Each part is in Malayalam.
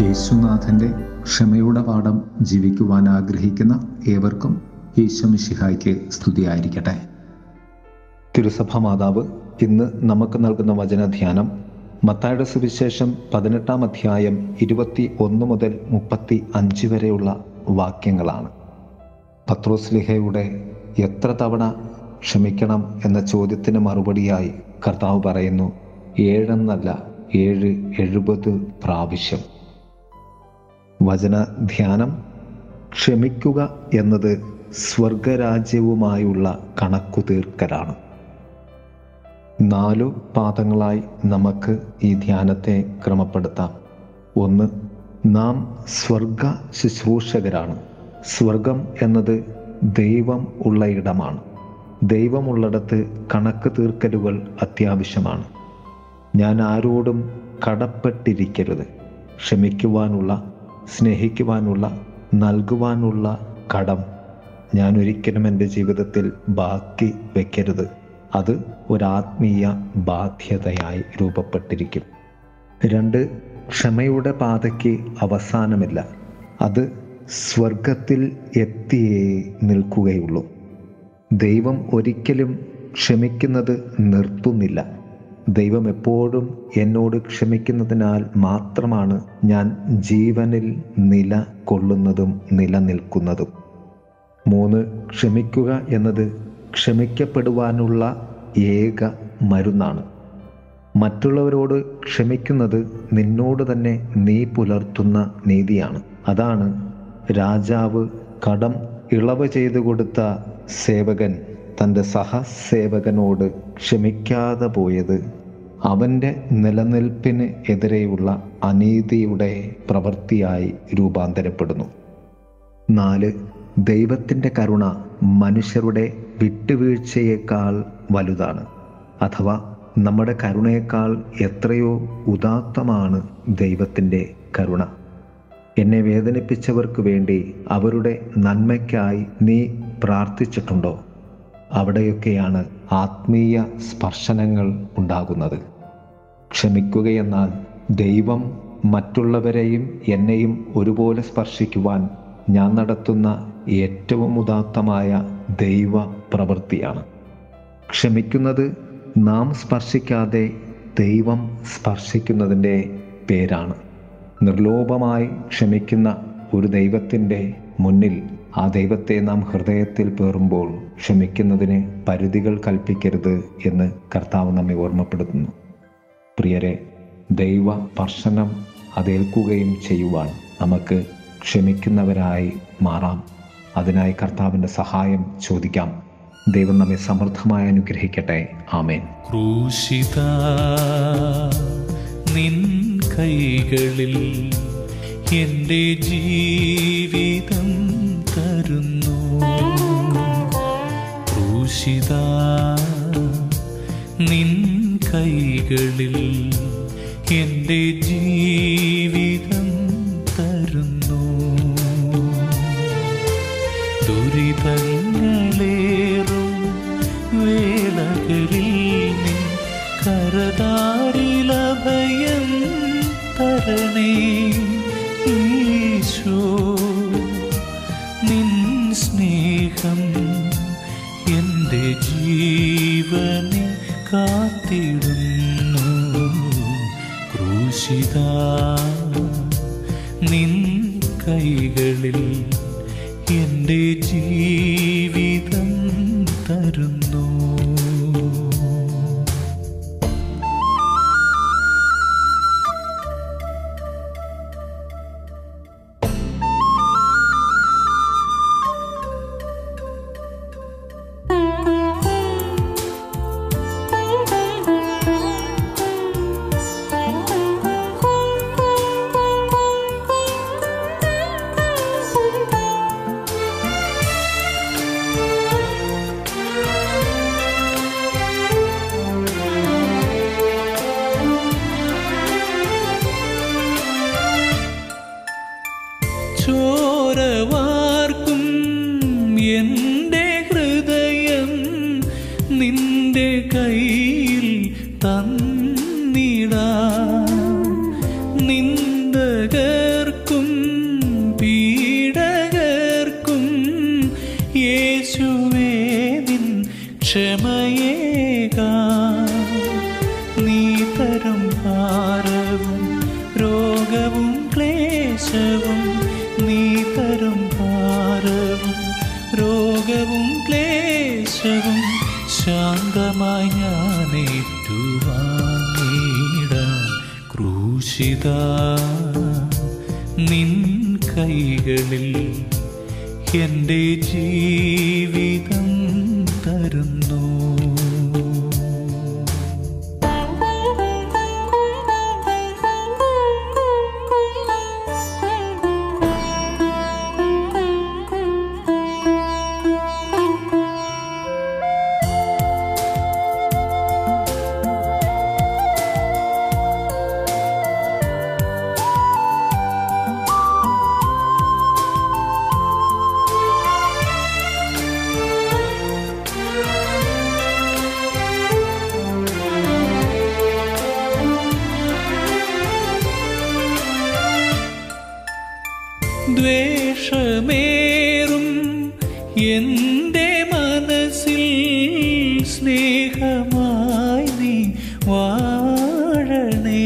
യേശുനാഥന്റെ ക്ഷമയുടെ പാഠം ജീവിക്കുവാൻ ആഗ്രഹിക്കുന്ന ഏവർക്കും യേശുമിഷിഹായ്ക്ക് സ്തുതിയായിരിക്കട്ടെ. തിരുസഭ മാതാവ് ഇന്ന് നമുക്ക് നൽകുന്ന വചനധ്യാനം മത്തായുടെ സുവിശേഷം പതിനെട്ടാം അധ്യായം ഇരുപത്തി ഒന്ന് മുതൽ മുപ്പത്തി അഞ്ച് വരെയുള്ള വാക്യങ്ങളാണ്. പത്രോസ്ലിഹയുടെ എത്ര തവണ ക്ഷമിക്കണം എന്ന ചോദ്യത്തിന് മറുപടിയായി കർത്താവ് പറയുന്നു ഏഴെന്നല്ല ഏഴ് എഴുപത് പ്രാവശ്യം. വചന ധ്യാനം ക്ഷമിക്കുക എന്നത് സ്വർഗരാജ്യവുമായുള്ള കണക്കു തീർക്കലാണ് നാലു പാദങ്ങളായി നമുക്ക് ഈ ധ്യാനത്തെ ക്രമപ്പെടുത്താം. ഒന്ന് നാം സ്വർഗ ശുശ്രൂഷകരാണ്. സ്വർഗം എന്നത് ദൈവം ഉള്ള ഇടമാണ്. ദൈവമുള്ളിടത്ത് കണക്ക് തീർക്കലുകൾ അത്യാവശ്യമാണ്. ഞാൻ ആരോടും കടപ്പെട്ടിരിക്കരുത്. ക്ഷമിക്കുവാനുള്ള സ്നേഹിക്കുവാനുള്ള നൽകുവാനുള്ള കടം ഞാൻ ഒരിക്കലും എന്റെ ജീവിതത്തിൽ ബാക്കി വയ്ക്കരുത് അത് ഒരാത്മീയ ബാധ്യതയായി രൂപപ്പെട്ടിരിക്കും. രണ്ട് ക്ഷമയുടെ പാതയ്ക്ക് അവസാനമില്ല. അത് സ്വർഗത്തിൽ എത്തിയേ നിൽക്കുകയുള്ളൂ. ദൈവം ഒരിക്കലും ക്ഷമിക്കുന്നത് നിർത്തുന്നില്ല. ദൈവം എപ്പോഴും എന്നോട് ക്ഷമിക്കുന്നതിനാൽ മാത്രമാണ് ഞാൻ ജീവനിൽ നില കൊള്ളുന്നതും നിലനിൽക്കുന്നതും. മൂന്ന് ക്ഷമിക്കുക എന്നത് ക്ഷമിക്കപ്പെടുവാനുള്ള ഏക മരുന്നാണ്. മറ്റുള്ളവരോട് ക്ഷമിക്കുന്നത് നിന്നോട് തന്നെ നീ പുലർത്തുന്ന നീതിയാണ്. അതാണ് രാജാവ് കടം ഇളവ് ചെയ്തു കൊടുത്ത സേവകൻ തന്റെ സഹസേവകനോട് ക്ഷമിക്കാതെ പോയത് അവന്റെ നിലനിൽപ്പിന് എതിരെയുള്ള അനീതിയുടെ പ്രവൃത്തിയായി രൂപാന്തരപ്പെടുന്നു. നാല് ദൈവത്തിന്റെ കരുണ മനുഷ്യരുടെ വിട്ടുവീഴ്ചയേക്കാൾ വലുതാണ്. അഥവാ നമ്മുടെ കരുണയേക്കാൾ എത്രയോ ഉദാത്തമാണ് ദൈവത്തിന്റെ കരുണ. എന്നെ വേദനിപ്പിച്ചവർക്ക് വേണ്ടി അവരുടെ നന്മയ്ക്കായി നീ പ്രാർത്ഥിച്ചിട്ടുണ്ടോ? അവിടെയൊക്കെയാണ് ആത്മീയ സ്പർശനങ്ങൾ ഉണ്ടാകുന്നത്. ക്ഷമിക്കുകയെന്നാൽ ദൈവം മറ്റുള്ളവരെയും എന്നെയും ഒരുപോലെ സ്പർശിക്കുവാൻ ഞാൻ നടത്തുന്ന ഏറ്റവും ഉദാത്തമായ ദൈവ പ്രവൃത്തിയാണ്. ക്ഷമിക്കുന്നത് നാം സ്പർശിക്കാതെ ദൈവം സ്പർശിക്കുന്നതിന്റെ പേരാണ്. നിർലോഭമായി ക്ഷമിക്കുന്ന ഒരു ദൈവത്തിന്റെ മുന്നിൽ ആ ദൈവത്തെ നാം ഹൃദയത്തിൽ പേറുമ്പോൾ ക്ഷമിക്കുന്നതിന് പരിധികൾ കൽപ്പിക്കരുത് എന്ന് കർത്താവ് നമ്മെ ഓർമ്മപ്പെടുത്തുന്നു. പ്രിയരെ ദൈവ സ്പർശനം അതേൽക്കുകയും ചെയ്യുവാൻ നമുക്ക് ക്ഷമിക്കുന്നവരായി മാറാം. അതിനായി കർത്താവിന്റെ സഹായം ചോദിക്കാം. ദൈവം നമ്മെ സമൃദ്ധമായി അനുഗ്രഹിക്കട്ടെ. ആമേൻ. ക്രൂശിത നിൻ കൈകളിൽ എന്റെ ജീവിതം ക്രൂശിത നിൻ കൈകളിൽ എന്റെ ജീവിതം തരുന്നു. ദുരിതങ്ങളേറും വേളകളിൽ കരതാരിലഭയം തരണേ. കാത്തിടുന്നു. ക്രൂശിത നിൻ കൈകളിൽ എന്റെ ജീവിതം തരുന്നു. രോഗവും ക്ലേശവും നീ തരും ഭാരവും. രോഗവും ക്ലേശവും ശാന്തമായി ഞാൻ ഏറ്റുവാങ്ങിടാം ക്രൂശിത നിൻ കൈകളിൽ എന്റെ ജീവിതം തരുന്നു. എന്റെ മനസ്സിൽ സ്നേഹമായി നീ വാഴണേ.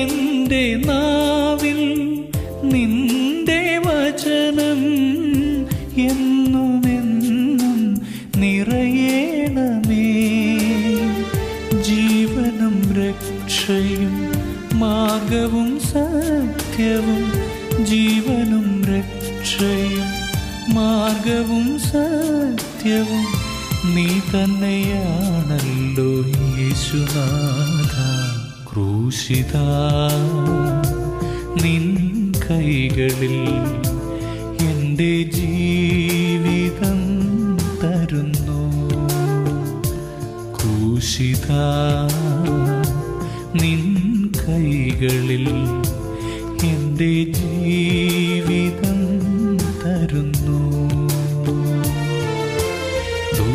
എന്റെ നാവിൽ നിന്റെ വചനം എന്നുമെന്നും നിറയേണമേ. ജീവനും രക്ഷയും മാർഗവും സത്യവും ജീവനും മാർഗവും സത്യവും നീ തന്നെയാണല്ലോ യേശുനാഥ. ക്രൂശിത നിൻ കൈകളിൽ എന്റെ ജീവിതം തരുന്നു. ക്രൂശിത നിൻ കൈകളിൽ എന്റെ ജീവിതം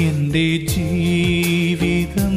എന്റെ ജീവിതം